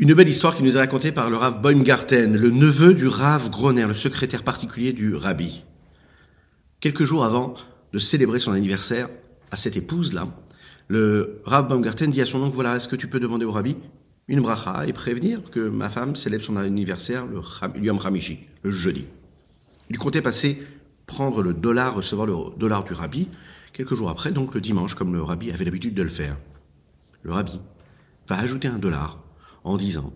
Une belle histoire qui nous est racontée par le Rav Baumgarten, le neveu du Rav Groner, le secrétaire particulier du Rabbi. Quelques jours avant de célébrer son anniversaire à cette épouse-là, le Rav Baumgarten dit à son oncle, voilà, est-ce que tu peux demander au Rabbi une bracha et prévenir que ma femme célèbre son anniversaire le Yom Hamishi, le jeudi. Il comptait passer prendre le dollar, recevoir le dollar du Rabbi, quelques jours après, donc le dimanche, comme le Rabbi avait l'habitude de le faire. Le Rabbi va ajouter un dollar en disant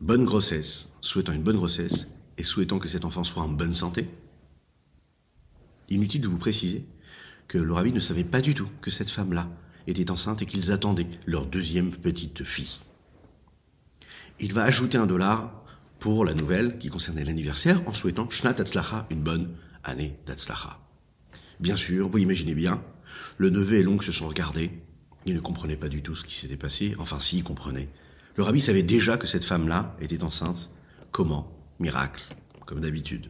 bonne grossesse, souhaitant une bonne grossesse et souhaitant que cet enfant soit en bonne santé. Inutile de vous préciser que le rabbi ne savait pas du tout que cette femme-là était enceinte et qu'ils attendaient leur deuxième petite fille. Il va ajouter un dollar pour la nouvelle qui concernait l'anniversaire en souhaitant Shnat Atzlacha, une bonne année d'Atzlacha. Bien sûr, vous l'imaginez bien, le neveu et l'oncle se sont regardés, ils ne comprenaient pas du tout ce qui s'était passé, enfin si, ils comprenaient. Le rabbi savait déjà que cette femme-là était enceinte. Comment? Miracle, comme d'habitude.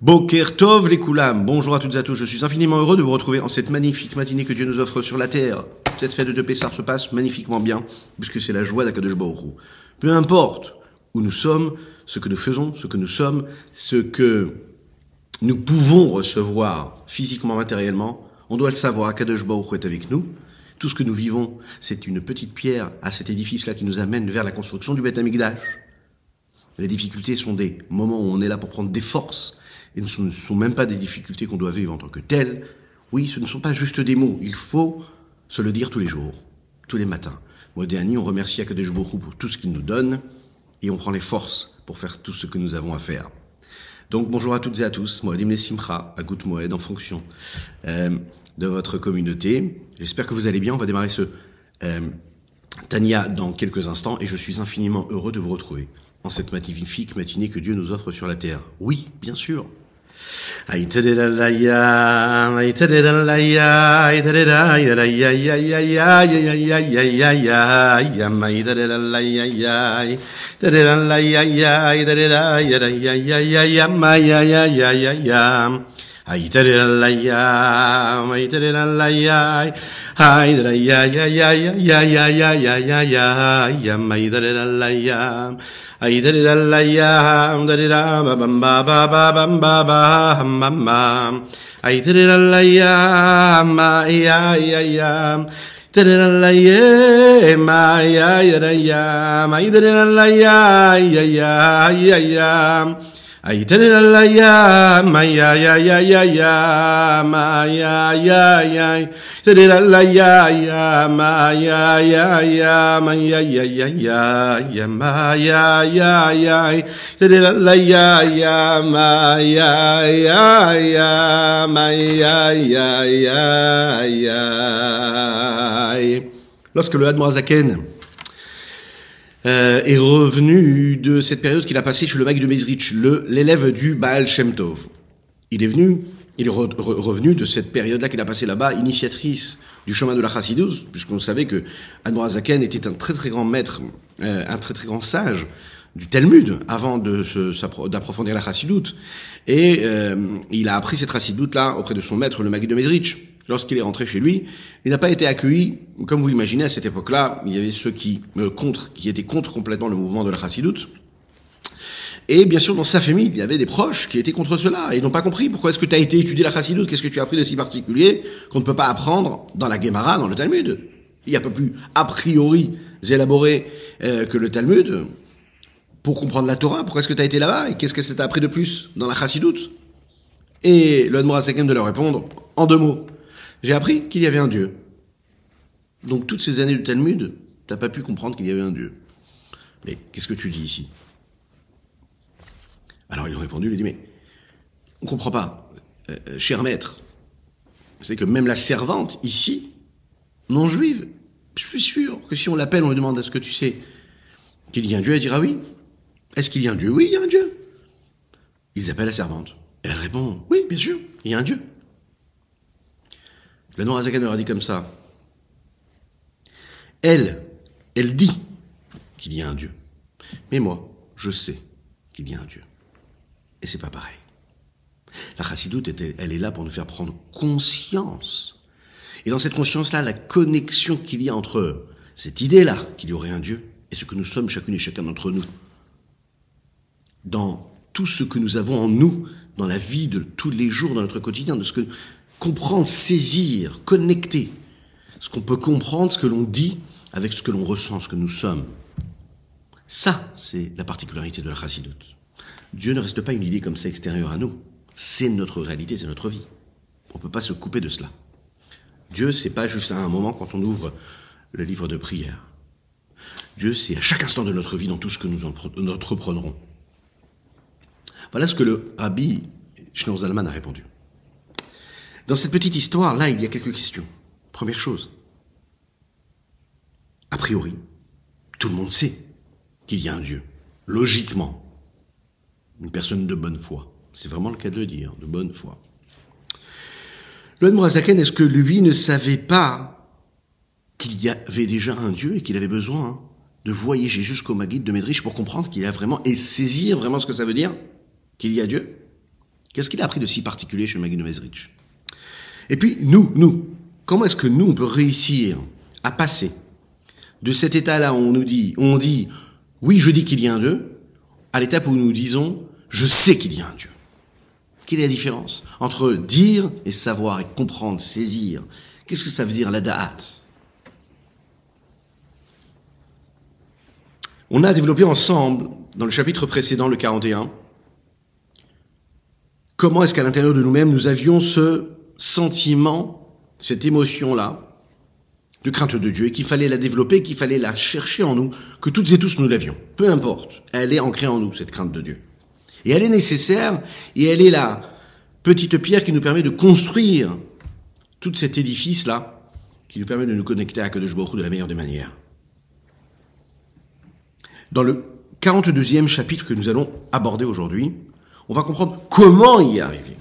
Boker Tov les Koulam, bonjour à toutes et à tous, je suis infiniment heureux de vous retrouver en cette magnifique matinée que Dieu nous offre sur la terre. Cette fête de Pessar se passe magnifiquement bien, puisque c'est la joie d'Akadosh Baruch Peu importe où nous sommes, ce que nous faisons, ce que nous sommes, ce que nous pouvons recevoir physiquement, matériellement, on doit le savoir, Akadosh Baruch est avec nous, tout ce que nous vivons, c'est une petite pierre à cet édifice-là qui nous amène vers la construction du Beth Amikdash. Les difficultés sont des moments où on est là pour prendre des forces, et ce ne sont même pas des difficultés qu'on doit vivre en tant que telles. Oui, ce ne sont pas juste des mots, il faut se le dire tous les jours, tous les matins. Modéani, on remercie Akadosh Baruch pour tout ce qu'il nous donne, et on prend les forces pour faire tout ce que nous avons à faire. Donc bonjour à toutes et à tous, Moedim Simcha, à Moed en fonction. Euh, de votre communauté. J'espère que vous allez bien. On va démarrer ce euh, Tania dans quelques instants et je suis infiniment heureux de vous retrouver en cette magnifique matinée que Dieu nous offre sur la terre. Oui, bien sûr. I did it alayam, did it ba bam ba ba ba bam ba ba ham bam bam. I did it alayam, ma ya ya ya. Did it alayam, ma ya ya ya. I did it alayam, ya ya ya ya. Lorsque le Admorazaken euh, est revenu de cette période qu'il a passée chez le Mag de Mezrich, l'élève du Baal Shem Tov. Il est venu, il est revenu de cette période-là qu'il a passée là-bas, initiatrice du chemin de la Chassidus, puisqu'on savait que Zaken était un très très grand maître, euh, un très très grand sage du Talmud avant d'approfondir la Chassidut. Et euh, il a appris cette Chassidut là auprès de son maître, le Magui de Mezrich lorsqu'il est rentré chez lui, il n'a pas été accueilli, comme vous l'imaginez, à cette époque-là, il y avait ceux qui, euh, contre, qui étaient contre complètement le mouvement de la Chassidoute. Et bien sûr, dans sa famille, il y avait des proches qui étaient contre cela. Et ils n'ont pas compris pourquoi est-ce que tu as été étudier la Chassidoute, qu'est-ce que tu as appris de si particulier qu'on ne peut pas apprendre dans la Gemara, dans le Talmud. Il n'y a pas plus a priori élaboré euh, que le Talmud pour comprendre la Torah. Pourquoi est-ce que tu as été là-bas et qu'est-ce que ça t'a appris de plus dans la Chassidoute? Et le Admora de leur répondre en deux mots. J'ai appris qu'il y avait un Dieu. Donc toutes ces années de Talmud, t'as pas pu comprendre qu'il y avait un Dieu. Mais qu'est-ce que tu dis ici? Alors ils ont répondu, il a dit, mais on comprend pas, euh, euh, cher maître. C'est que même la servante ici, non juive, je suis sûr que si on l'appelle, on lui demande est-ce que tu sais qu'il y a un Dieu, elle dira oui. Est-ce qu'il y a un Dieu? Oui, il y a un Dieu. Ils appellent la servante. Et elle répond oui, bien sûr, il y a un Dieu. Le Noirazakan leur a dit comme ça. Elle, elle dit qu'il y a un Dieu. Mais moi, je sais qu'il y a un Dieu. Et c'est pas pareil. La chassidoute, elle est là pour nous faire prendre conscience. Et dans cette conscience-là, la connexion qu'il y a entre cette idée-là, qu'il y aurait un Dieu, et ce que nous sommes chacune et chacun d'entre nous. Dans tout ce que nous avons en nous, dans la vie de tous les jours, dans notre quotidien, de ce que comprendre, saisir, connecter, ce qu'on peut comprendre, ce que l'on dit avec ce que l'on ressent, ce que nous sommes. Ça, c'est la particularité de la chassidoute. Dieu ne reste pas une idée comme ça extérieure à nous. C'est notre réalité, c'est notre vie. On ne peut pas se couper de cela. Dieu, c'est pas juste à un moment quand on ouvre le livre de prière. Dieu, c'est à chaque instant de notre vie dans tout ce que nous entreprendrons. Voilà ce que le rabbi Schneur Zalman a répondu. Dans cette petite histoire, là, il y a quelques questions. Première chose. A priori, tout le monde sait qu'il y a un Dieu. Logiquement. Une personne de bonne foi. C'est vraiment le cas de le dire, de bonne foi. Le Mourazaken, est-ce que lui ne savait pas qu'il y avait déjà un Dieu et qu'il avait besoin de voyager jusqu'au Maguide de Medrich pour comprendre qu'il a vraiment, et saisir vraiment ce que ça veut dire, qu'il y a Dieu? Qu'est-ce qu'il a appris de si particulier chez le Maguide de Medrich Et puis, nous, nous, comment est-ce que nous, on peut réussir à passer de cet état-là où on nous dit, où on dit, oui, je dis qu'il y a un Dieu, à l'étape où nous disons, je sais qu'il y a un Dieu. Quelle est la différence entre dire et savoir et comprendre, saisir? Qu'est-ce que ça veut dire la da'at? On a développé ensemble, dans le chapitre précédent, le 41, comment est-ce qu'à l'intérieur de nous-mêmes, nous avions ce sentiment, cette émotion-là, de crainte de Dieu, et qu'il fallait la développer, qu'il fallait la chercher en nous, que toutes et tous nous l'avions. Peu importe, elle est ancrée en nous, cette crainte de Dieu. Et elle est nécessaire, et elle est la petite pierre qui nous permet de construire tout cet édifice-là, qui nous permet de nous connecter à Kadosh Baruch de la meilleure des manières. Dans le 42e chapitre que nous allons aborder aujourd'hui, on va comprendre comment y arriver.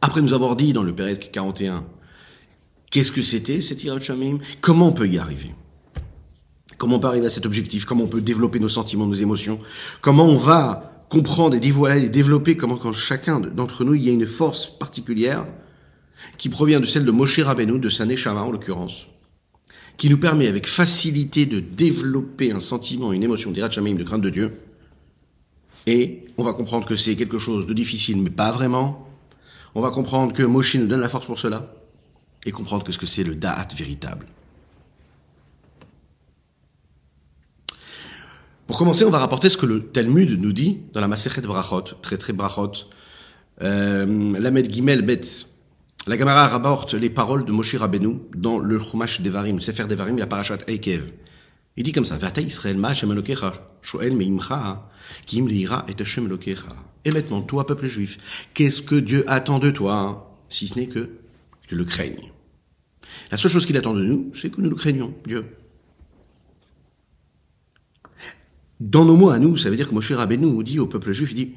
Après nous avoir dit dans le Pérez 41, qu'est-ce que c'était cet Irat Shamim, comment on peut y arriver? Comment on peut arriver à cet objectif? Comment on peut développer nos sentiments, nos émotions? Comment on va comprendre et dévoiler et développer comment quand chacun d'entre nous, il y a une force particulière qui provient de celle de Moshe Rabbeinu, de sa Neshama en l'occurrence, qui nous permet avec facilité de développer un sentiment, une émotion d'Irachamaim, de crainte de Dieu. Et on va comprendre que c'est quelque chose de difficile, mais pas vraiment. On va comprendre que Moshe nous donne la force pour cela. Et comprendre que ce que c'est le Da'at véritable. Pour commencer, on va rapporter ce que le Talmud nous dit dans la Masechet Brachot, très très Brachot, euh, Lamed Gimel Bet. La Gemara rapporte les paroles de Moshe Rabbeinu dans le Chumash Devarim, Sefer Devarim, la Parashat Eikev. Il dit comme ça, Vata Israël ma Shoel meimcha, kim et Hashem. Et maintenant, toi, peuple juif, qu'est-ce que Dieu attend de toi, si ce n'est que tu le craignes? La seule chose qu'il attend de nous, c'est que nous le craignons, Dieu. Dans nos mots à nous, ça veut dire que Moshe Rabbeinu dit au peuple juif, il dit,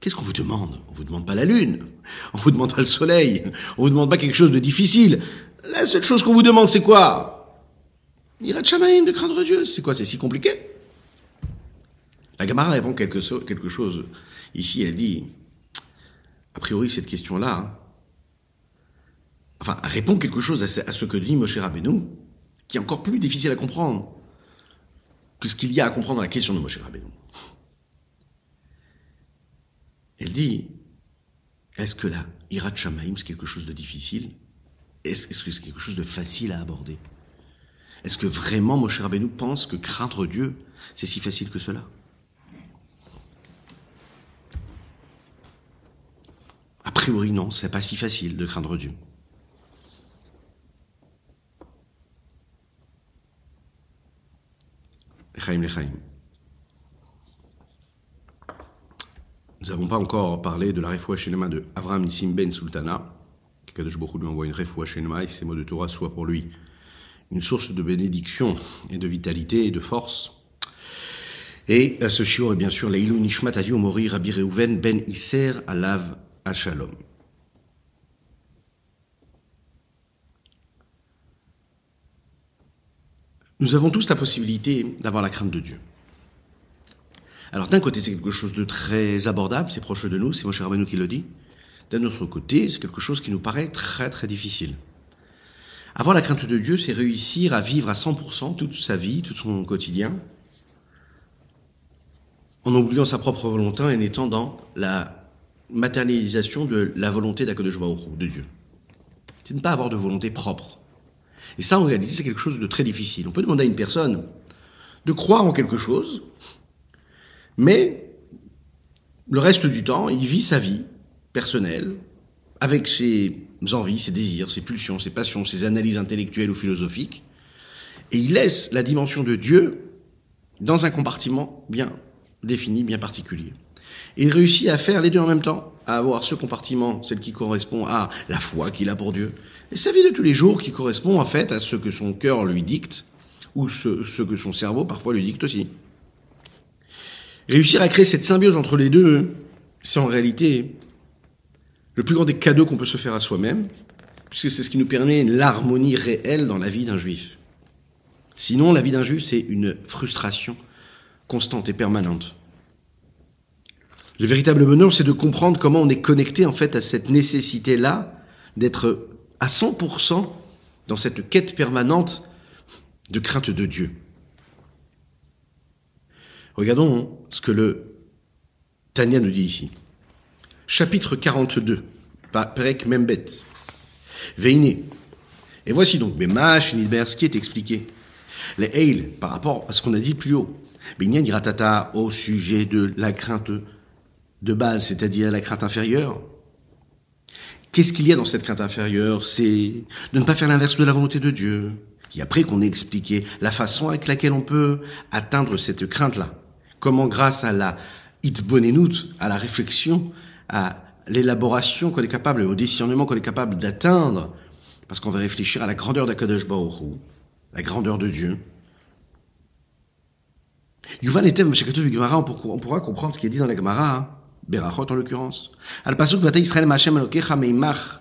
qu'est-ce qu'on vous demande? On vous demande pas la lune, on vous demande pas le soleil, on vous demande pas quelque chose de difficile. La seule chose qu'on vous demande, c'est quoi? Irat Shamaim, de craindre Dieu. C'est quoi? C'est si compliqué? La Gamara répond quelque chose. Ici, elle dit, a priori, cette question-là, hein, enfin, répond quelque chose à ce, que dit Moshe Rabbeinu, qui est encore plus difficile à comprendre que ce qu'il y a à comprendre dans la question de Moshe Rabbeinu. Elle dit, est-ce que la Hirat Shamaim, c'est quelque chose de difficile? Est-ce que c'est quelque chose de facile à aborder? Est-ce que vraiment Moshe Rabbeinu pense que craindre Dieu, c'est si facile que cela? Priori, non, c'est pas si facile de craindre Dieu. Nous n'avons pas encore parlé de la refoua shenema de Avraham Nissim Ben Sultana. Kadosh Baruch lui envoie une refoua shenema et ces mots de Torah soient pour lui une source de bénédiction et de vitalité et de force. Et ce shiur est bien sûr Leilou Nishmat Avi Mori Rabbi Ben Isser Alav Ashalom. Nous avons tous la possibilité d'avoir la crainte de Dieu. Alors d'un côté, c'est quelque chose de très abordable, c'est proche de nous, c'est mon cher Rabbeinu qui le dit. D'un autre côté, c'est quelque chose qui nous paraît très très difficile. Avoir la crainte de Dieu, c'est réussir à vivre à 100% toute sa vie, tout son quotidien, en oubliant sa propre volonté et en étant dans la matérialisation de la volonté d'Akadosh de Dieu. C'est ne pas avoir de volonté propre. Et ça, en réalité, c'est quelque chose de très difficile. On peut demander à une personne de croire en quelque chose, mais le reste du temps, il vit sa vie personnelle, avec ses envies, ses désirs, ses pulsions, ses passions, ses analyses intellectuelles ou philosophiques, et il laisse la dimension de Dieu dans un compartiment bien défini, bien particulier. Il réussit à faire les deux en même temps, à avoir ce compartiment, celle qui correspond à la foi qu'il a pour Dieu, et sa vie de tous les jours qui correspond en fait à ce que son cœur lui dicte, ou ce, ce que son cerveau parfois lui dicte aussi. Réussir à créer cette symbiose entre les deux, c'est en réalité le plus grand des cadeaux qu'on peut se faire à soi-même, puisque c'est ce qui nous permet l'harmonie réelle dans la vie d'un juif. Sinon, la vie d'un juif, c'est une frustration constante et permanente. Le véritable bonheur, c'est de comprendre comment on est connecté en fait à cette nécessité-là d'être à 100% dans cette quête permanente de crainte de Dieu. Regardons ce que le Tania nous dit ici. Chapitre 42, Perek Membet. Veine. Et voici donc Bemash, Nidber, ce qui est expliqué. Les Eil, par rapport à ce qu'on a dit plus haut. Binyan au sujet de la crainte de base, c'est-à-dire la crainte inférieure. Qu'est-ce qu'il y a dans cette crainte inférieure? C'est de ne pas faire l'inverse de la volonté de Dieu. Et après qu'on ait expliqué la façon avec laquelle on peut atteindre cette crainte-là. Comment grâce à la itbonenut, à la réflexion, à l'élaboration qu'on est capable, au discernement qu'on est capable d'atteindre, parce qu'on va réfléchir à la grandeur d'Akadosh Baruch la grandeur de Dieu. Yuvan était Gemara, on pourra comprendre ce qui est dit dans la Gemara, hein. Berachot en l'occurrence. Al Elokecha meimach,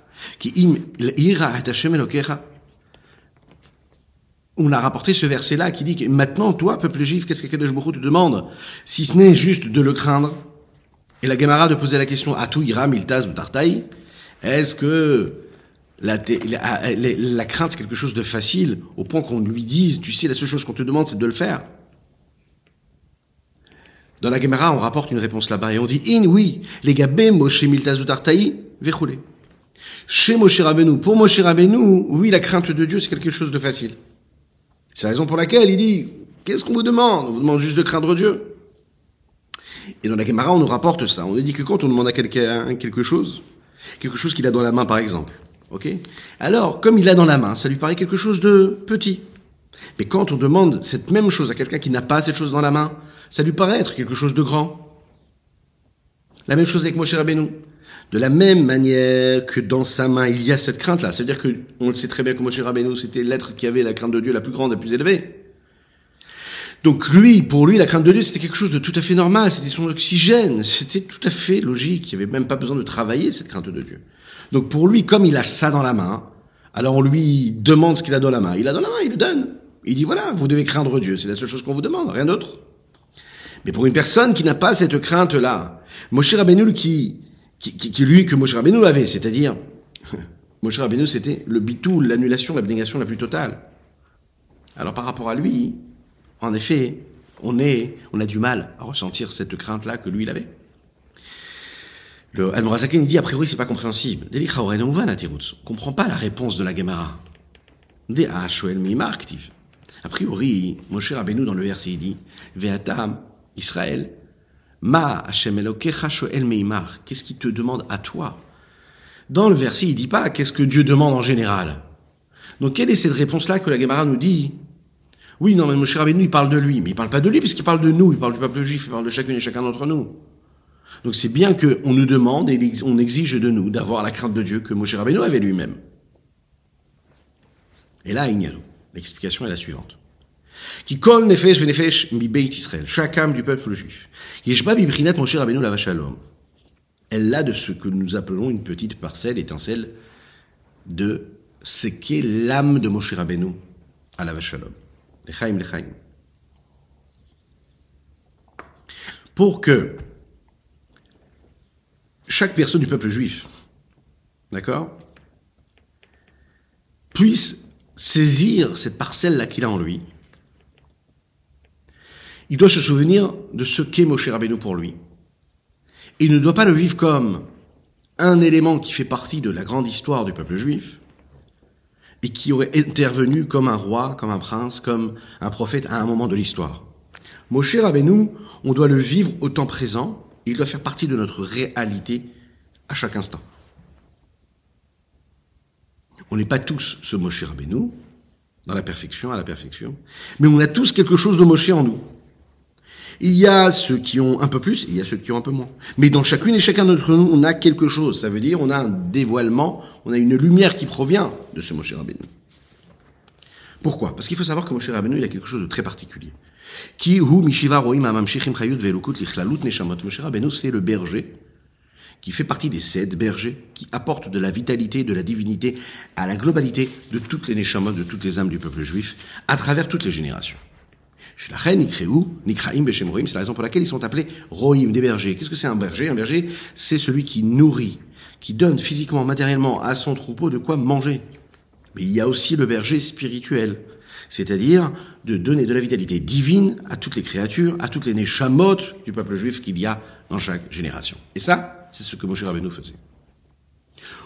on a rapporté ce verset-là qui dit que maintenant, toi, peuple juif, qu'est-ce que Kadosh Baruch te demande Si ce n'est juste de le craindre? Et la Gemara de poser la question, à tout ira miltaz ou tartaï? Est-ce que la, la, la, crainte, c'est quelque chose de facile, au point qu'on lui dise, tu sais, la seule chose qu'on te demande, c'est de le faire Dans la Gemara, on rapporte une réponse là-bas et on dit, in, oui, les gabé, Moshe miltaz ou tartaï, verroulé. Chez Moshe Rabbeinu, pour Moshe Rabbeinu, oui, la crainte de Dieu, c'est quelque chose de facile. C'est la raison pour laquelle il dit, qu'est-ce qu'on vous demande? On vous demande juste de craindre Dieu. Et dans la Gemara, on nous rapporte ça. On nous dit que quand on demande à quelqu'un quelque chose, quelque chose qu'il a dans la main par exemple, ok? Alors, comme il a dans la main, ça lui paraît quelque chose de petit. Mais quand on demande cette même chose à quelqu'un qui n'a pas cette chose dans la main, ça lui paraît être quelque chose de grand. La même chose avec Moshe Rabbeinu. De la même manière que dans sa main, il y a cette crainte-là. C'est-à-dire que, on le sait très bien que Moshe Rabbeinu, c'était l'être qui avait la crainte de Dieu la plus grande, la plus élevée. Donc lui, pour lui, la crainte de Dieu, c'était quelque chose de tout à fait normal, c'était son oxygène, c'était tout à fait logique, il n'y avait même pas besoin de travailler cette crainte de Dieu. Donc pour lui, comme il a ça dans la main, alors on lui demande ce qu'il a dans la main. Il a dans la main, il le donne. Il dit voilà, vous devez craindre Dieu, c'est la seule chose qu'on vous demande, rien d'autre. Mais pour une personne qui n'a pas cette crainte-là, Moshe Rabbeinu qui qui, qui, lui que Moshe Rabbeinu avait, c'est-à-dire Moshe Rabbeinu c'était le bitou, l'annulation, l'abnégation la plus totale. Alors par rapport à lui, en effet, on est, on a du mal à ressentir cette crainte-là que lui il avait. Le Admorazaken dit a priori c'est pas compréhensible. On comprend pas la réponse de la Gemara. A priori, Moshe Rabbeinu dans le verset il dit Ve'atam Israël Ma Hashem El Meimar. Qu'est-ce qu'il te demande à toi? Dans le verset, il dit pas qu'est-ce que Dieu demande en général? Donc quelle est cette réponse-là que la Gemara nous dit? Oui, non, mais Moshe Rabbeinu, il parle de lui, mais il parle pas de lui puisqu'il parle de nous, il parle du peuple juif, il parle de chacune et chacun d'entre nous. Donc c'est bien qu'on nous demande et on exige de nous d'avoir la crainte de Dieu que Moshe Rabbeinu avait lui-même. Et là, il L'explication est la suivante. Qui kol nefesh nefesh mi beit Israël, chaque âme du peuple juif. Yeshba bibrinat Moshe Rabbeinu la shalom. Elle a de ce que nous appelons une petite parcelle, étincelle, de ce qu'est l'âme de Moshe Rabbeinu à la shalom. Lechaim, lechaim. Pour que chaque personne du peuple juif, d'accord, puisse saisir cette parcelle-là qu'il a en lui, il doit se souvenir de ce qu'est Moshe Rabbeinu pour lui. Et il ne doit pas le vivre comme un élément qui fait partie de la grande histoire du peuple juif, et qui aurait intervenu comme un roi, comme un prince, comme un prophète à un moment de l'histoire. Moshe Rabbeinu, on doit le vivre au temps présent, il doit faire partie de notre réalité à chaque instant. On n'est pas tous ce Moshe Rabbeinu, dans la perfection, à la perfection, mais on a tous quelque chose de Moshe en nous. Il y a ceux qui ont un peu plus, il y a ceux qui ont un peu moins. Mais dans chacune et chacun d'entre nous, on a quelque chose. Ça veut dire, on a un dévoilement, on a une lumière qui provient de ce Moshe Rabbeinu. Pourquoi? Parce qu'il faut savoir que Moshe Rabbeinu, il a quelque chose de très particulier. Qui hu mishiva roim amamshichim chayut velukut lichlalut neshamot. Moshe Rabbeinu, c'est le berger qui fait partie des sept bergers qui apportent de la vitalité, de la divinité à la globalité de toutes les neshamot, de toutes les âmes du peuple juif, à travers toutes les générations. C'est la raison pour laquelle ils sont appelés roim, des bergers. Qu'est-ce que c'est un berger? Un berger, c'est celui qui nourrit, qui donne physiquement, matériellement à son troupeau de quoi manger. Mais il y a aussi le berger spirituel, c'est-à-dire de donner de la vitalité divine à toutes les créatures, à toutes les neshamot du peuple juif qu'il y a dans chaque génération. Et ça, c'est ce que Moshe Rabbeinu faisait.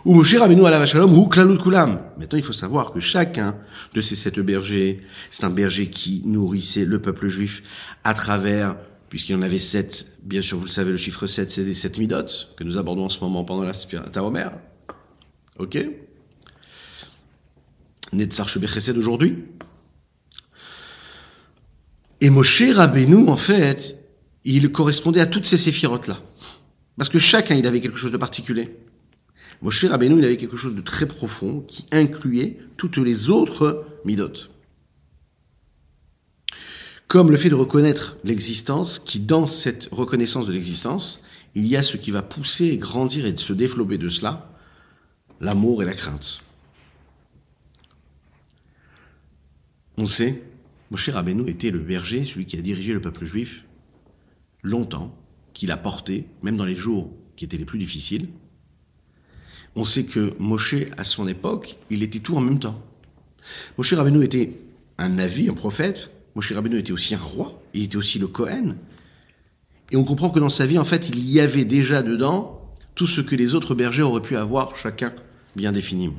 Ou Moshe Rabbeinu ala shalom ou klalut kulam. Maintenant, il faut savoir que chacun de ces sept bergers, c'est un berger qui nourrissait le peuple juif à travers, puisqu'il y en avait sept, bien sûr, vous le savez, le chiffre 7, c'est des sept midotes que nous abordons en ce moment pendant la Taomer. Ok? Netzar Shebechesed aujourd'hui. Et Moshe Rabbeinu, en fait, il correspondait à toutes ces séphirotes-là. Parce que chacun, il avait quelque chose de particulier. Moshe Rabbeinu, il avait quelque chose de très profond qui incluait toutes les autres midotes. Comme le fait de reconnaître l'existence, qui dans cette reconnaissance de l'existence, il y a ce qui va pousser et grandir et se développer de cela, l'amour et la crainte. On sait, Moshe Rabbeinu était le berger, celui qui a dirigé le peuple juif longtemps, qu'il a porté, même dans les jours qui étaient les plus difficiles, on sait que Moshe, à son époque, il était tout en même temps. Moshe Rabbeinu était un navi, un prophète. Moshe Rabbeinu était aussi un roi. Il était aussi le Kohen. Et on comprend que dans sa vie, en fait, il y avait déjà dedans tout ce que les autres bergers auraient pu avoir, chacun bien défini.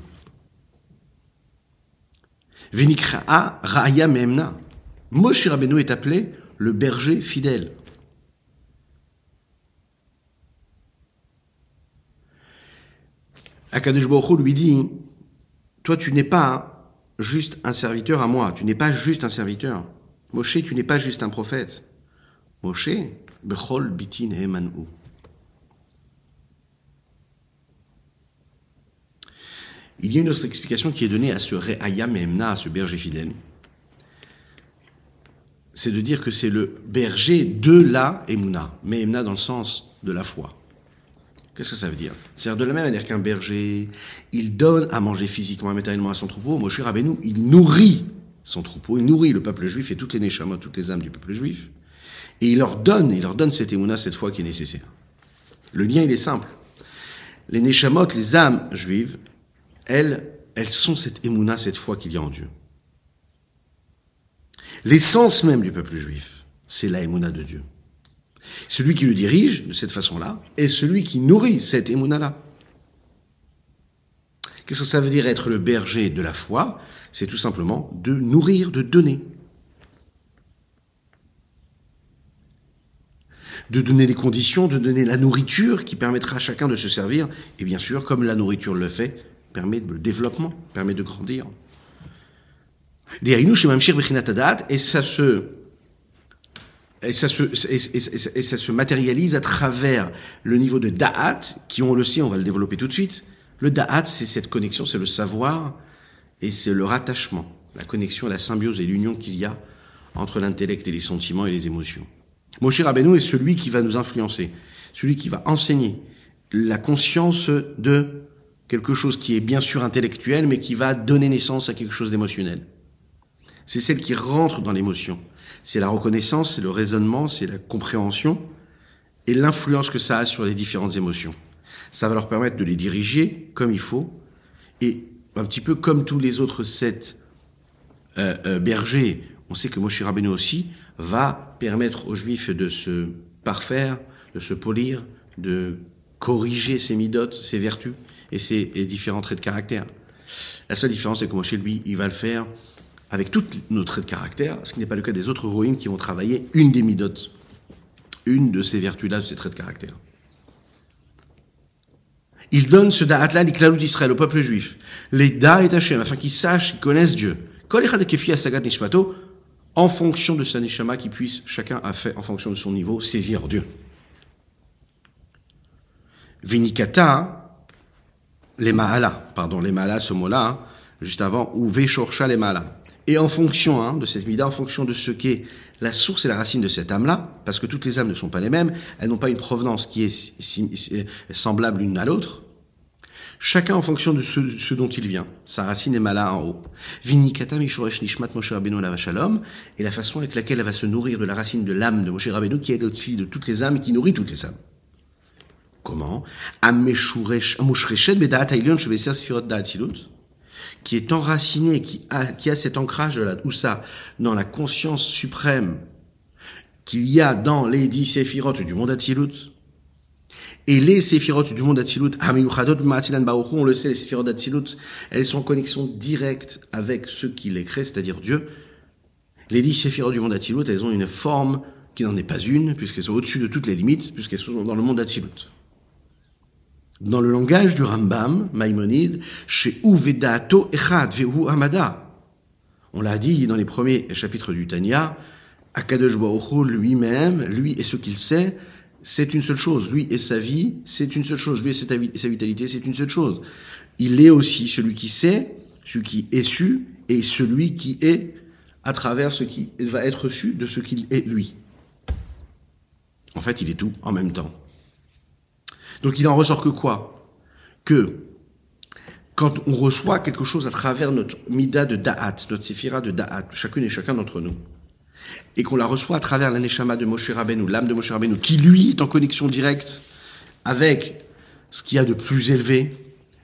Venikraa Raya Memna. Moshe Rabbeinu est appelé le berger fidèle. Akadosh Baruch lui dit, toi tu n'es pas juste un serviteur à moi, tu n'es pas juste un serviteur. Moshe, tu n'es pas juste un prophète. Moshe, Bechol Bitin Emanu. Il y a une autre explication qui est donnée à ce Re'aya Memna, à ce berger fidèle. C'est de dire que c'est le berger de la Emuna. Memna dans le sens de la foi. Qu'est-ce que ça veut dire? C'est-à-dire de la même manière qu'un berger, il donne à manger physiquement et matériellement à son troupeau, Moshe Rabbeinu, il nourrit son troupeau, il nourrit le peuple juif et toutes les neshamot, toutes les âmes du peuple juif, et il leur donne, il leur donne cette émouna cette foi qui est nécessaire. Le lien, il est simple. Les neshamot, les âmes juives, elles, elles sont cette émouna, cette foi qu'il y a en Dieu. L'essence même du peuple juif, c'est la émouna de Dieu. Celui qui le dirige de cette façon-là est celui qui nourrit cette émouna-là. Qu'est-ce que ça veut dire être le berger de la foi? C'est tout simplement de nourrir, de donner. De donner les conditions, de donner la nourriture qui permettra à chacun de se servir. Et bien sûr, comme la nourriture le fait, permet le développement, permet de grandir. Et ça se et ça, se, et, ça se matérialise à travers le niveau de da'at, qui on le sait, on va le développer tout de suite. Le da'at, c'est cette connexion, c'est le savoir et c'est le rattachement, la connexion, la symbiose et l'union qu'il y a entre l'intellect et les sentiments et les émotions. Moshe Rabbeinu est celui qui va nous influencer, celui qui va enseigner la conscience de quelque chose qui est bien sûr intellectuel, mais qui va donner naissance à quelque chose d'émotionnel. C'est celle qui rentre dans l'émotion c'est la reconnaissance, c'est le raisonnement, c'est la compréhension et l'influence que ça a sur les différentes émotions. Ça va leur permettre de les diriger comme il faut et un petit peu comme tous les autres sept euh, euh, berger, on sait que Moshe Rabbeinu aussi va permettre aux Juifs de se parfaire, de se polir, de corriger ses midotes, ses vertus et ses différents traits de caractère. La seule différence, c'est que Moshe, lui, il va le faire avec tous nos traits de caractère, ce qui n'est pas le cas des autres roïms qui vont travailler une des midotes, une de ces vertus-là, de ces traits de caractère. Il donne ce da'at-là, d'Israël, au peuple juif. Les da et Hashem, afin qu'ils sachent, qu'ils connaissent Dieu. En fonction de sa neshama, qui puisse, chacun a fait, en fonction de son niveau, saisir Dieu. Vinikata, les ma'ala, pardon, les ma'ala, ce mot-là, hein, juste avant, ou veshorcha les ma'ala. Et en fonction hein, de cette mida, en fonction de ce qu'est la source et la racine de cette âme-là, parce que toutes les âmes ne sont pas les mêmes, elles n'ont pas une provenance qui est semblable l'une à l'autre, chacun en fonction de ce, dont il vient. Sa racine est mala en haut. Vinikata mishoresh nishmat Moshe Rabbeinu shalom, et la façon avec laquelle elle va se nourrir de la racine de l'âme de Moshe Rabbeinu, qui est au-dessus de toutes les âmes et qui nourrit toutes les âmes. Comment? Qui est enraciné, qui a, qui a cet ancrage là, où ça, dans la conscience suprême qu'il y a dans les dix séphirotes du monde Atzilut, et les séphirotes du monde Atzilut, on le sait, les séphirotes d'Atzilut, elles sont en connexion directe avec ceux qui les créent, c'est-à-dire Dieu. Les dix séphirotes du monde Atzilut, elles ont une forme qui n'en est pas une, puisqu'elles sont au-dessus de toutes les limites, puisqu'elles sont dans le monde Atzilut. Dans le langage du Rambam, Maïmonide, chez Uvedato Echad Vehu Amada. On l'a dit dans les premiers chapitres du Tanya, Akadosh lui-même, lui et ce qu'il sait, c'est une seule chose. Lui et sa vie, c'est une seule chose. Lui et sa vitalité, c'est une seule chose. Il est aussi celui qui sait, celui qui est su, et celui qui est à travers ce qui va être su de ce qu'il est lui. En fait, il est tout en même temps. Donc il en ressort que quoi? Que quand on reçoit quelque chose à travers notre mida de da'at, notre séphira de da'at, chacune et chacun d'entre nous, et qu'on la reçoit à travers l'aneshama de Moshe Rabbeinu, l'âme de Moshe Rabbeinu, qui lui est en connexion directe avec ce qu'il y a de plus élevé,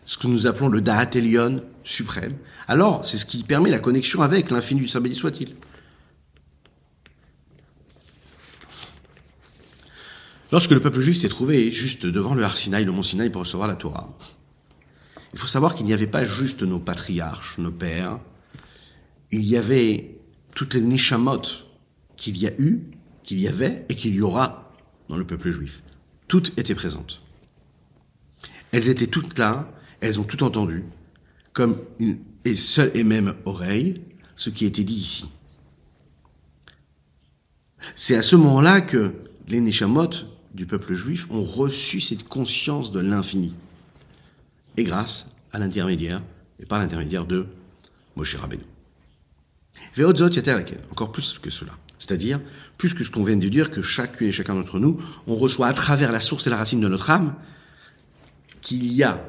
ce que nous appelons le da'at elion suprême, alors c'est ce qui permet la connexion avec l'infini du Saint soit-il. Lorsque le peuple juif s'est trouvé juste devant le Har Sinaï, le mont Sinaï, pour recevoir la Torah, il faut savoir qu'il n'y avait pas juste nos patriarches, nos pères, il y avait toutes les nishamot qu'il y a eu, qu'il y avait et qu'il y aura dans le peuple juif. Toutes étaient présentes. Elles étaient toutes là, elles ont tout entendu, comme une et seule et même oreille, ce qui était dit ici. C'est à ce moment-là que les Neshamot du peuple juif ont reçu cette conscience de l'infini. Et grâce à l'intermédiaire, et par l'intermédiaire de Moshe Rabbeinu. Encore plus que cela. C'est-à-dire, plus que ce qu'on vient de dire, que chacune et chacun d'entre nous, on reçoit à travers la source et la racine de notre âme, qu'il y a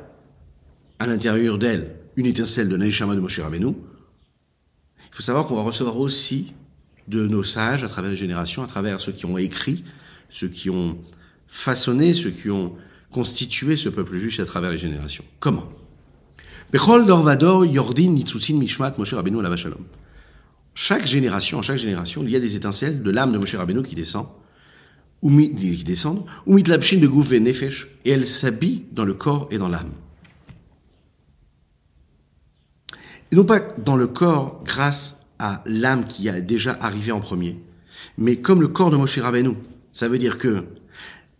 à l'intérieur d'elle une étincelle de Naïshama de Moshe Rabbeinu. Il faut savoir qu'on va recevoir aussi de nos sages à travers les générations, à travers ceux qui ont écrit, ceux qui ont façonné, ceux qui ont constitué ce peuple juif à travers les générations. Comment? Chaque génération, en chaque génération, il y a des étincelles de l'âme de Moshe Rabbeinu qui descend, ou qui descendent, ou de gouf nefesh, et elles s'habillent dans le corps et dans l'âme. Et non pas dans le corps grâce à l'âme qui a déjà arrivé en premier, mais comme le corps de Moshe Rabbeinu, ça veut dire que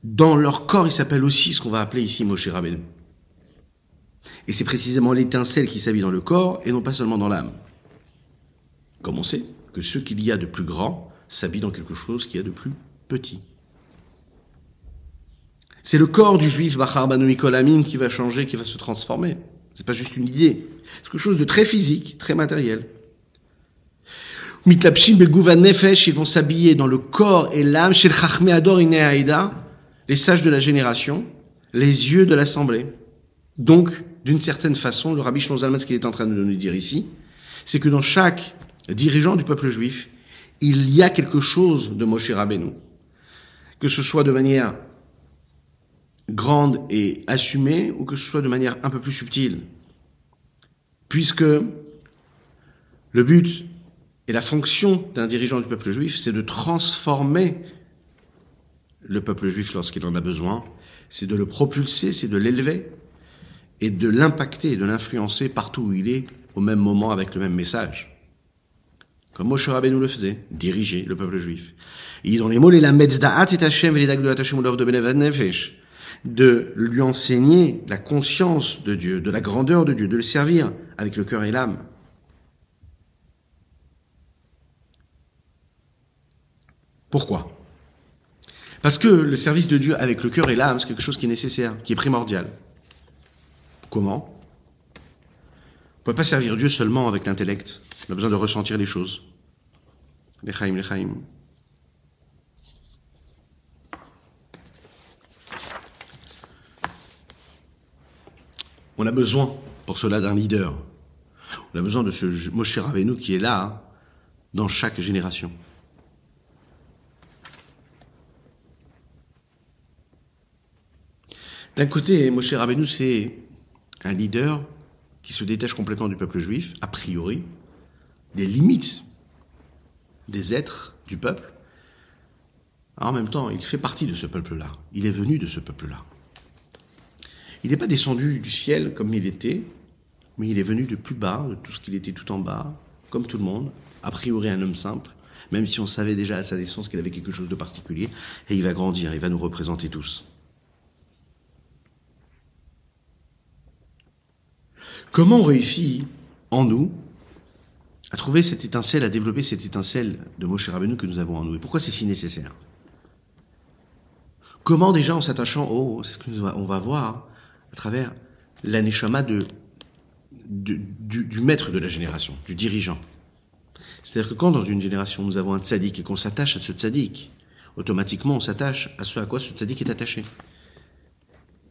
dans leur corps, ils s'appellent aussi ce qu'on va appeler ici Moshe Rabbeinu. Et c'est précisément l'étincelle qui s'habille dans le corps et non pas seulement dans l'âme. Comme on sait que ce qu'il y a de plus grand s'habille dans quelque chose qui a de plus petit. C'est le corps du juif Bachar Mikolamim qui va changer, qui va se transformer. C'est pas juste une idée. C'est quelque chose de très physique, très matériel. Mitlapshim begouva nefesh, ils vont s'habiller dans le corps et l'âme, chez le Ador les sages de la génération, les yeux de l'assemblée. Donc, d'une certaine façon, le rabbi Shlon ce qu'il est en train de nous dire ici, c'est que dans chaque dirigeant du peuple juif, il y a quelque chose de Moshe Rabbeinu. Que ce soit de manière grande et assumée, ou que ce soit de manière un peu plus subtile. Puisque le but Et la fonction d'un dirigeant du peuple juif, c'est de transformer le peuple juif lorsqu'il en a besoin, c'est de le propulser, c'est de l'élever et de l'impacter et de l'influencer partout où il est au même moment avec le même message. Comme Moshe Rabbeinu le faisait, diriger le peuple juif. Et dans les mots, les de lui enseigner la conscience de Dieu, de la grandeur de Dieu, de le servir avec le cœur et l'âme. Pourquoi? Parce que le service de Dieu avec le cœur et l'âme, c'est quelque chose qui est nécessaire, qui est primordial. Comment? On ne peut pas servir Dieu seulement avec l'intellect. On a besoin de ressentir les choses. Lechaim, lechaim. On a besoin pour cela d'un leader. On a besoin de ce Moshe Rabbeinu qui est là hein, dans chaque génération. D'un côté, Moshe Rabbeinu, c'est un leader qui se détache complètement du peuple juif, a priori, des limites des êtres du peuple. en même temps, il fait partie de ce peuple-là. Il est venu de ce peuple-là. Il n'est pas descendu du ciel comme il était, mais il est venu de plus bas, de tout ce qu'il était tout en bas, comme tout le monde, a priori un homme simple, même si on savait déjà à sa naissance qu'il avait quelque chose de particulier, et il va grandir, il va nous représenter tous. Comment on réussit en nous à trouver cette étincelle, à développer cette étincelle de Moshe Rabbeinu que nous avons en nous? Et pourquoi c'est si nécessaire? Comment déjà en s'attachant au, c'est ce qu'on va voir à travers l'aneshama de, du, du, maître de la génération, du dirigeant. C'est-à-dire que quand dans une génération nous avons un tzaddik et qu'on s'attache à ce tzaddik, automatiquement on s'attache à ce à quoi ce tzaddik est attaché.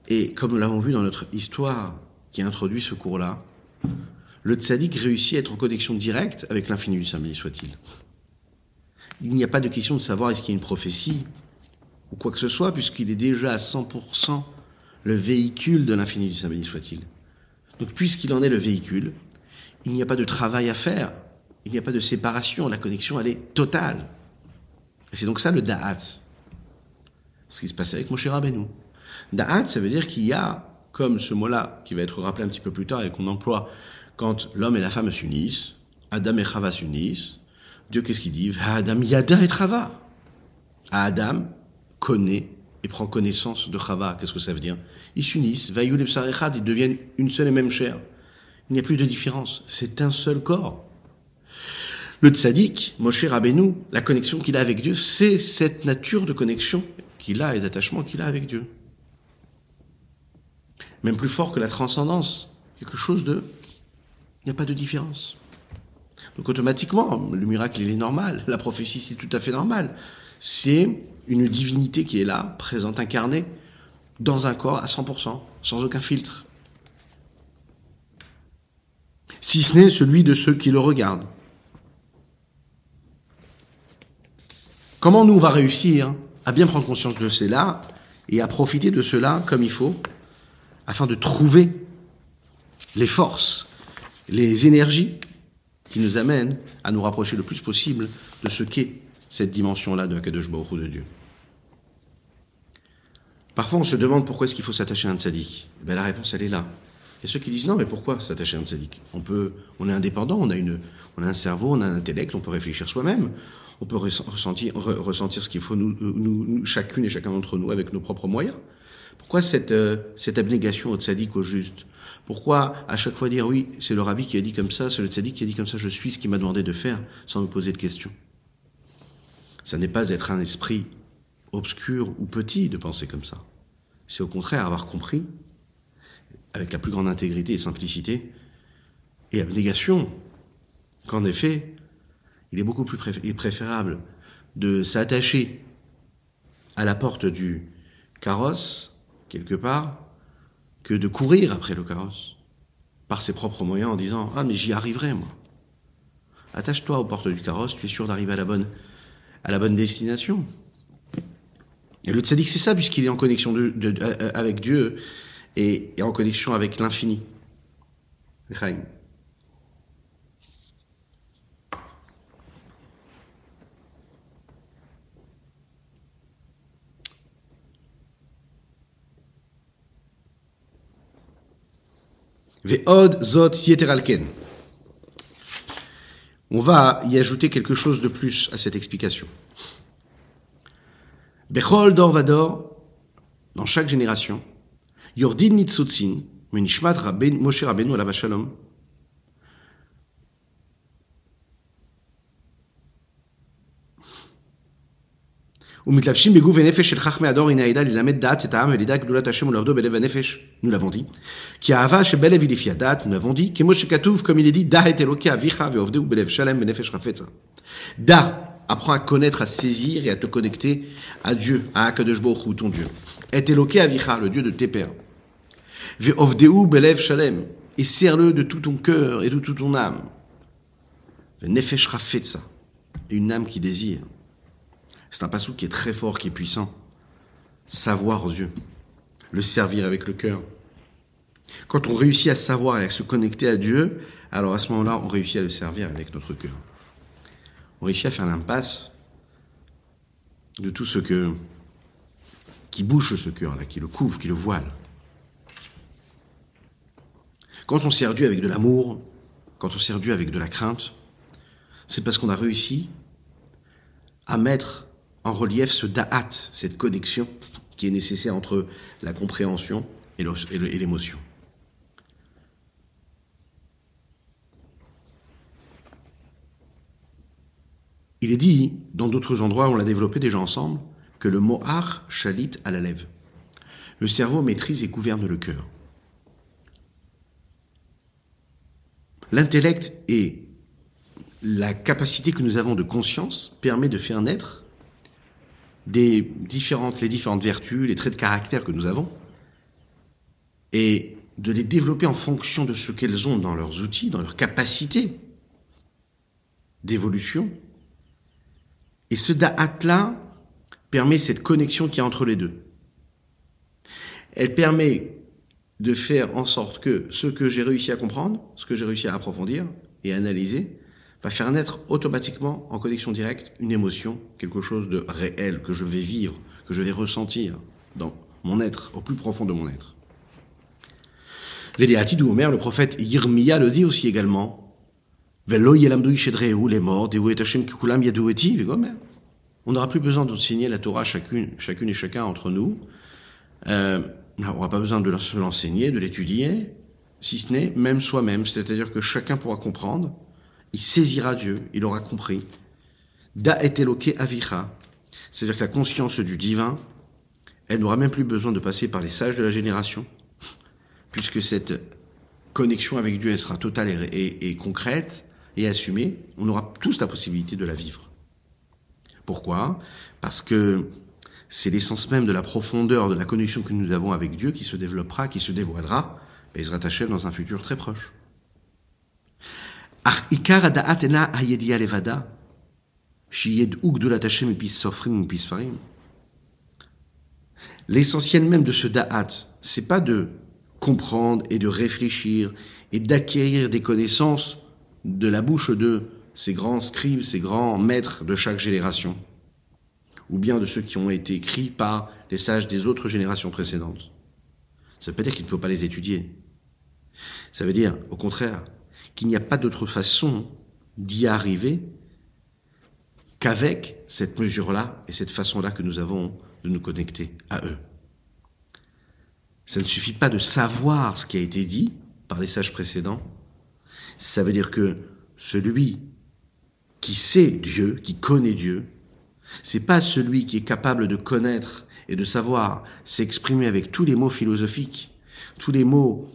Et comme nous l'avons vu dans notre histoire qui introduit ce cours-là, le tzaddik réussit à être en connexion directe avec l'infini du Saint soit-il. Il n'y a pas de question de savoir est-ce qu'il y a une prophétie ou quoi que ce soit, puisqu'il est déjà à 100% le véhicule de l'infini du Saint soit-il. Donc puisqu'il en est le véhicule, il n'y a pas de travail à faire, il n'y a pas de séparation, la connexion elle est totale. Et c'est donc ça le da'at. Ce qui se passe avec Moshe Rabbeinu. Da'at, ça veut dire qu'il y a comme ce mot-là, qui va être rappelé un petit peu plus tard et qu'on emploie quand l'homme et la femme s'unissent, Adam et Chava s'unissent, Dieu qu'est-ce qu'il dit? Adam yada et Chava. Adam connaît et prend connaissance de Chava. Qu'est-ce que ça veut dire? Ils s'unissent, Vayul et ils deviennent une seule et même chair. Il n'y a plus de différence. C'est un seul corps. Le tzaddik, Moshe Rabbeinu, la connexion qu'il a avec Dieu, c'est cette nature de connexion qu'il a et d'attachement qu'il a avec Dieu même plus fort que la transcendance. Quelque chose de... Il n'y a pas de différence. Donc automatiquement, le miracle, il est normal. La prophétie, c'est tout à fait normal. C'est une divinité qui est là, présente, incarnée, dans un corps à 100%, sans aucun filtre. Si ce n'est celui de ceux qui le regardent. Comment nous, on va réussir à bien prendre conscience de cela et à profiter de cela comme il faut afin de trouver les forces, les énergies qui nous amènent à nous rapprocher le plus possible de ce qu'est cette dimension-là de Akadosh Baruch de Dieu. Parfois, on se demande pourquoi est-ce qu'il faut s'attacher à un tzaddik. Ben, la réponse, elle est là. Il y a ceux qui disent non, mais pourquoi s'attacher à un tzaddik? On peut, on est indépendant, on a une, on a un cerveau, on a un intellect, on peut réfléchir soi-même, on peut ressentir, ressentir ce qu'il faut nous, nous, chacune et chacun d'entre nous avec nos propres moyens. Pourquoi cette, euh, cette abnégation au tzaddik, au juste? Pourquoi à chaque fois dire oui, c'est le rabbi qui a dit comme ça, c'est le tzaddik qui a dit comme ça, je suis ce qu'il m'a demandé de faire, sans me poser de questions? Ça n'est pas être un esprit obscur ou petit de penser comme ça. C'est au contraire avoir compris, avec la plus grande intégrité et simplicité, et abnégation, qu'en effet, il est beaucoup plus préférable de s'attacher à la porte du carrosse quelque part, que de courir après le carrosse, par ses propres moyens, en disant Ah, mais j'y arriverai, moi. Attache-toi aux portes du carrosse, tu es sûr d'arriver à la bonne, à la bonne destination. Et le tzaddik, c'est ça, puisqu'il est en connexion de, euh, avec Dieu et, en connexion avec l'infini. Ve'od zot yeteralken. On va y ajouter quelque chose de plus à cette explication. Bechol dor vador, dans chaque génération, yordin nitzutzin, menishmat rabben, Moshe Rabbeinu ala shalom, Nous l'avons dit. Qui a nous l'avons dit. comme il est dit, da Da apprends à connaître, à saisir et à te connecter à Dieu, à Akadosh Baruch ton Dieu. Et Eloke avicha, le Dieu de tes pères. Ve'ovdeu belev shalem. Et serre-le de tout ton cœur et de toute ton âme. Une âme qui désire. C'est un passou qui est très fort, qui est puissant. Savoir Dieu. Le servir avec le cœur. Quand on réussit à savoir et à se connecter à Dieu, alors à ce moment-là, on réussit à le servir avec notre cœur. On réussit à faire l'impasse de tout ce que qui bouche ce cœur-là, qui le couvre, qui le voile. Quand on sert Dieu avec de l'amour, quand on sert Dieu avec de la crainte, c'est parce qu'on a réussi à mettre en relief ce da'at, cette connexion qui est nécessaire entre la compréhension et l'émotion. Il est dit, dans d'autres endroits on l'a développé déjà ensemble, que le mohar chalit à la lèvre. Le cerveau maîtrise et gouverne le cœur. L'intellect et la capacité que nous avons de conscience permet de faire naître des différentes, les différentes vertus, les traits de caractère que nous avons, et de les développer en fonction de ce qu'elles ont dans leurs outils, dans leurs capacités d'évolution. Et ce da'at-là permet cette connexion qui est entre les deux. Elle permet de faire en sorte que ce que j'ai réussi à comprendre, ce que j'ai réussi à approfondir et analyser, va faire naître automatiquement en connexion directe une émotion, quelque chose de réel que je vais vivre, que je vais ressentir dans mon être, au plus profond de mon être. Véléati Omer, le prophète Yirmiya le dit aussi également. Les morts, kikulam on n'aura plus besoin d'enseigner la Torah chacune, chacune et chacun entre nous. Euh, on n'aura pas besoin de l'enseigner, de l'étudier, si ce n'est même soi-même. C'est-à-dire que chacun pourra comprendre, il saisira Dieu, il aura compris. Da et eloke avicha. C'est-à-dire que la conscience du divin, elle n'aura même plus besoin de passer par les sages de la génération, puisque cette connexion avec Dieu, elle sera totale et, concrète et assumée. On aura tous la possibilité de la vivre. Pourquoi? Parce que c'est l'essence même de la profondeur de la connexion que nous avons avec Dieu qui se développera, qui se dévoilera, et se rattachera dans un futur très proche. L'essentiel même de ce da'at, c'est pas de comprendre et de réfléchir et d'acquérir des connaissances de la bouche de ces grands scribes, ces grands maîtres de chaque génération, ou bien de ceux qui ont été écrits par les sages des autres générations précédentes. Ça veut pas dire qu'il ne faut pas les étudier. Ça veut dire, au contraire, qu'il n'y a pas d'autre façon d'y arriver qu'avec cette mesure-là et cette façon-là que nous avons de nous connecter à eux. Ça ne suffit pas de savoir ce qui a été dit par les sages précédents. Ça veut dire que celui qui sait Dieu, qui connaît Dieu, c'est pas celui qui est capable de connaître et de savoir s'exprimer avec tous les mots philosophiques, tous les mots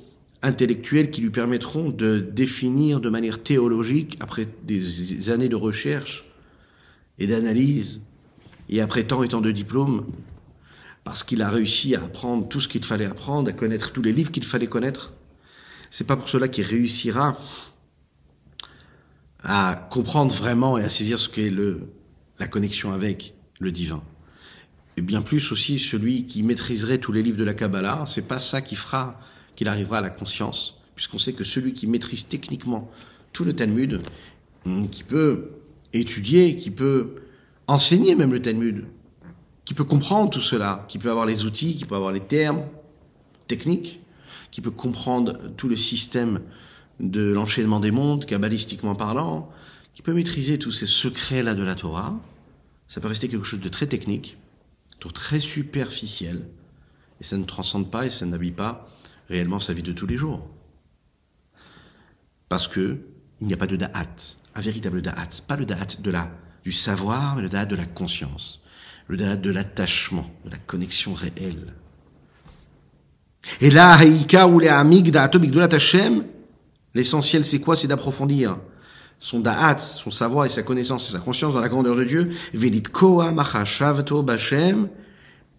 intellectuels qui lui permettront de définir de manière théologique, après des années de recherche et d'analyse, et après tant et tant de diplômes, parce qu'il a réussi à apprendre tout ce qu'il fallait apprendre, à connaître tous les livres qu'il fallait connaître. C'est pas pour cela qu'il réussira à comprendre vraiment et à saisir ce qu'est la connexion avec le divin. Et bien plus aussi celui qui maîtriserait tous les livres de la Kabbalah, c'est pas ça qui fera qu'il arrivera à la conscience, puisqu'on sait que celui qui maîtrise techniquement tout le Talmud, hum, qui peut étudier, qui peut enseigner même le Talmud, qui peut comprendre tout cela, qui peut avoir les outils, qui peut avoir les termes techniques, qui peut comprendre tout le système de l'enchaînement des mondes, kabbalistiquement parlant, qui peut maîtriser tous ces secrets-là de la Torah. Ça peut rester quelque chose de très technique, de très superficiel, et ça ne transcende pas et ça n'habille pas réellement sa vie de tous les jours. Parce que il n'y a pas de da'at, un véritable da'at, pas le da'at de la, du savoir, mais le da'at de la conscience, le da'at de l'attachement, de la connexion réelle. Et là, Haïka ou les amig da'ato bigdolat Hashem, l'essentiel c'est quoi? C'est d'approfondir son da'at, son savoir et sa connaissance et sa conscience dans la grandeur de Dieu, velit koa machashavto bachem,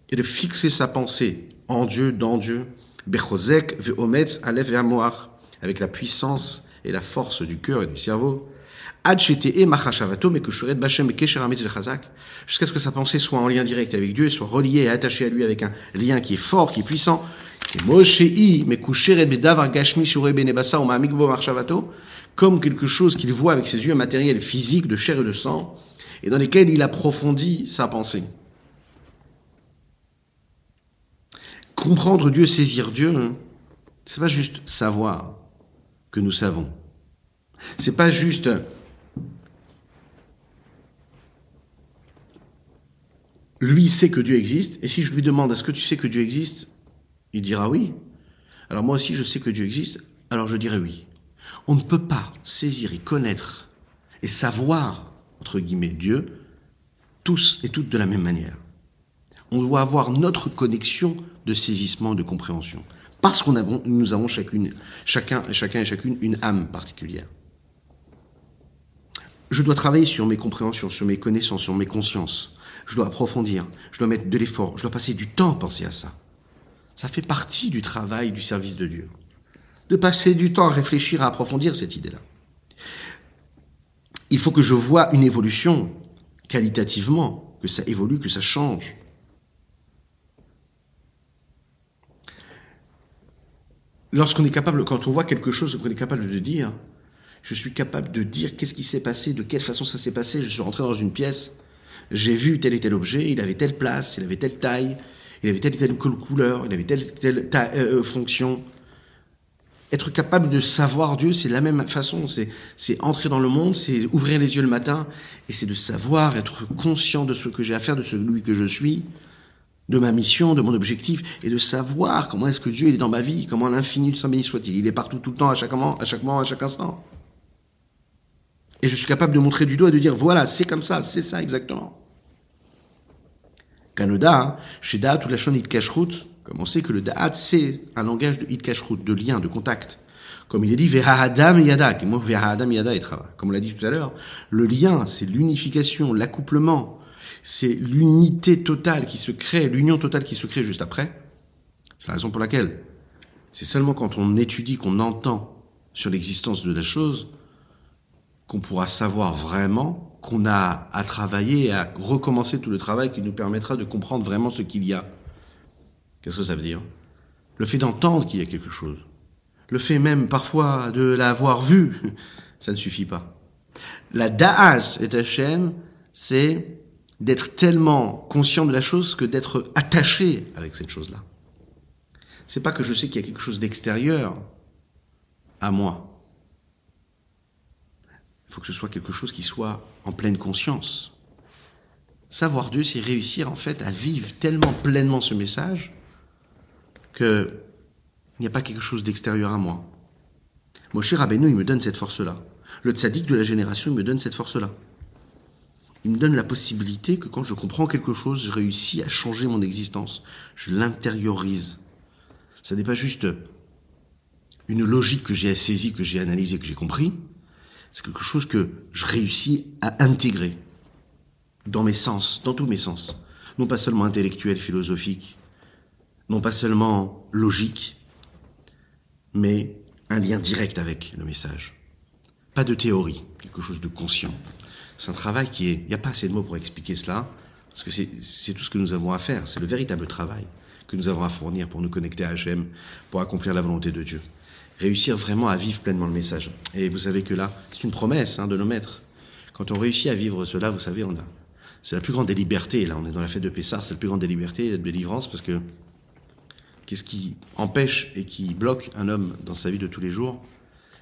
et de fixer sa pensée en Dieu, dans Dieu, bechozek ve'ometz alef ve'amoach, avec la puissance et la force du cœur et du cerveau, jusqu'à ce que sa pensée soit en lien direct avec Dieu, soit reliée et attachée à lui avec un lien qui est fort, qui est puissant, comme quelque chose qu'il voit avec ses yeux matériels physiques de chair et de sang, et dans lesquels il approfondit sa pensée. Comprendre Dieu, saisir Dieu, hein, c'est pas juste savoir que nous savons. C'est pas juste lui sait que Dieu existe, et si je lui demande est-ce que tu sais que Dieu existe, il dira oui. Alors moi aussi je sais que Dieu existe, alors je dirai oui. On ne peut pas saisir et connaître et savoir, entre guillemets, Dieu, tous et toutes de la même manière. On doit avoir notre connexion de saisissement, de compréhension. Parce qu'on avons, nous avons chacun, chacun et chacune une âme particulière. Je dois travailler sur mes compréhensions, sur mes connaissances, sur mes consciences. Je dois approfondir, je dois mettre de l'effort, je dois passer du temps à penser à ça. Ça fait partie du travail du service de Dieu. De passer du temps à réfléchir, à approfondir cette idée-là. Il faut que je vois une évolution qualitativement, que ça évolue, que ça change. Lorsqu'on est capable, quand on voit quelque chose qu'on est capable de dire, je suis capable de dire qu'est-ce qui s'est passé, de quelle façon ça s'est passé. Je suis rentré dans une pièce, j'ai vu tel et tel objet, il avait telle place, il avait telle taille, il avait telle et telle couleur, il avait telle telle, telle euh, fonction. Être capable de savoir Dieu, c'est la même façon. C'est, c'est entrer dans le monde, c'est ouvrir les yeux le matin, et c'est de savoir, être conscient de ce que j'ai à faire, de celui que je suis, de ma mission, de mon objectif, et de savoir comment est-ce que Dieu est dans ma vie, comment l'infini de Saint béni soit-il. Il est partout, tout le temps, à chaque moment, à chaque moment, à chaque instant. Et je suis capable de montrer du doigt et de dire, voilà, c'est comme ça, c'est ça exactement. Kanoda, chez Da'at ou la chaîne Kashrut, comme on sait que le Da'at, c'est un langage de Kashrut, de lien, de contact. Comme il est dit, Adam Yada, qui Yada et Comme on l'a dit tout à l'heure, le lien, c'est l'unification, l'accouplement, c'est l'unité totale qui se crée, l'union totale qui se crée juste après. C'est la raison pour laquelle c'est seulement quand on étudie, qu'on entend sur l'existence de la chose, qu'on pourra savoir vraiment qu'on a à travailler et à recommencer tout le travail qui nous permettra de comprendre vraiment ce qu'il y a. Qu'est-ce que ça veut dire? Le fait d'entendre qu'il y a quelque chose, le fait même parfois de l'avoir vu, ça ne suffit pas. La da'aj et Hachem, c'est d'être tellement conscient de la chose que d'être attaché avec cette chose-là. C'est pas que je sais qu'il y a quelque chose d'extérieur à moi. Il faut que ce soit quelque chose qui soit en pleine conscience. Savoir Dieu, c'est réussir en fait à vivre tellement pleinement ce message que il n'y a pas quelque chose d'extérieur à moi. Moshe Rabbeinu, il me donne cette force-là. Le tzaddik de la génération, il me donne cette force-là. Il me donne la possibilité que quand je comprends quelque chose, je réussis à changer mon existence. Je l'intériorise. Ça n'est pas juste une logique que j'ai saisie, que j'ai analysée, que j'ai compris. C'est quelque chose que je réussis à intégrer dans mes sens, dans tous mes sens. Non pas seulement intellectuel, philosophique, non pas seulement logique, mais un lien direct avec le message. Pas de théorie, quelque chose de conscient. C'est un travail qui est... Il n'y a pas assez de mots pour expliquer cela, parce que c'est tout ce que nous avons à faire. C'est le véritable travail que nous avons à fournir pour nous connecter à Hachem, pour accomplir la volonté de Dieu réussir vraiment à vivre pleinement le message. Et vous savez que là, c'est une promesse hein, de nos maîtres. Quand on réussit à vivre cela, vous savez, on a, c'est la plus grande des libertés. Là, on est dans la fête de Pessar, c'est la plus grande des libertés de délivrance parce que qu'est-ce qui empêche et qui bloque un homme dans sa vie de tous les jours?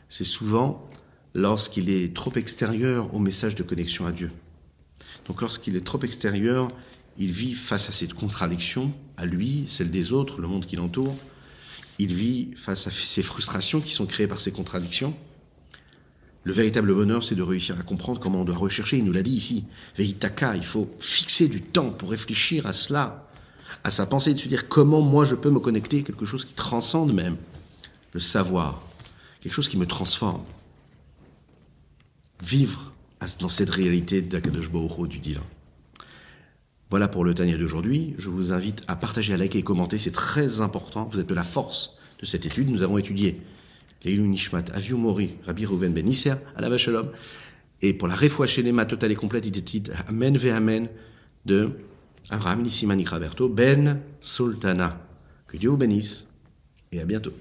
C'est souvent lorsqu'il est trop extérieur au message de connexion à Dieu. Donc lorsqu'il est trop extérieur, il vit face à cette contradiction, à lui, celle des autres, le monde qui l'entoure. Il vit face à ces frustrations qui sont créées par ces contradictions. Le véritable bonheur, c'est de réussir à comprendre comment on doit rechercher. Il nous l'a dit ici. Veitaka, il faut fixer du temps pour réfléchir à cela, à sa pensée, de se dire comment moi je peux me connecter, quelque chose qui transcende même le savoir, quelque chose qui me transforme. Vivre dans cette réalité d'Akadosh Baruch du divin. Voilà pour le Tania d'aujourd'hui. Je vous invite à partager, à liker et commenter. C'est très important. Vous êtes de la force de cette étude. Nous avons étudié les Nishmat, Aviu Mori, Rabbi Reuven Ben Isser, la Shalom. Et pour la Refoua Shelema totale et complète, il Amen ve Amen de Abraham Nissimani Raberto Ben Sultana. Que Dieu vous bénisse et à bientôt.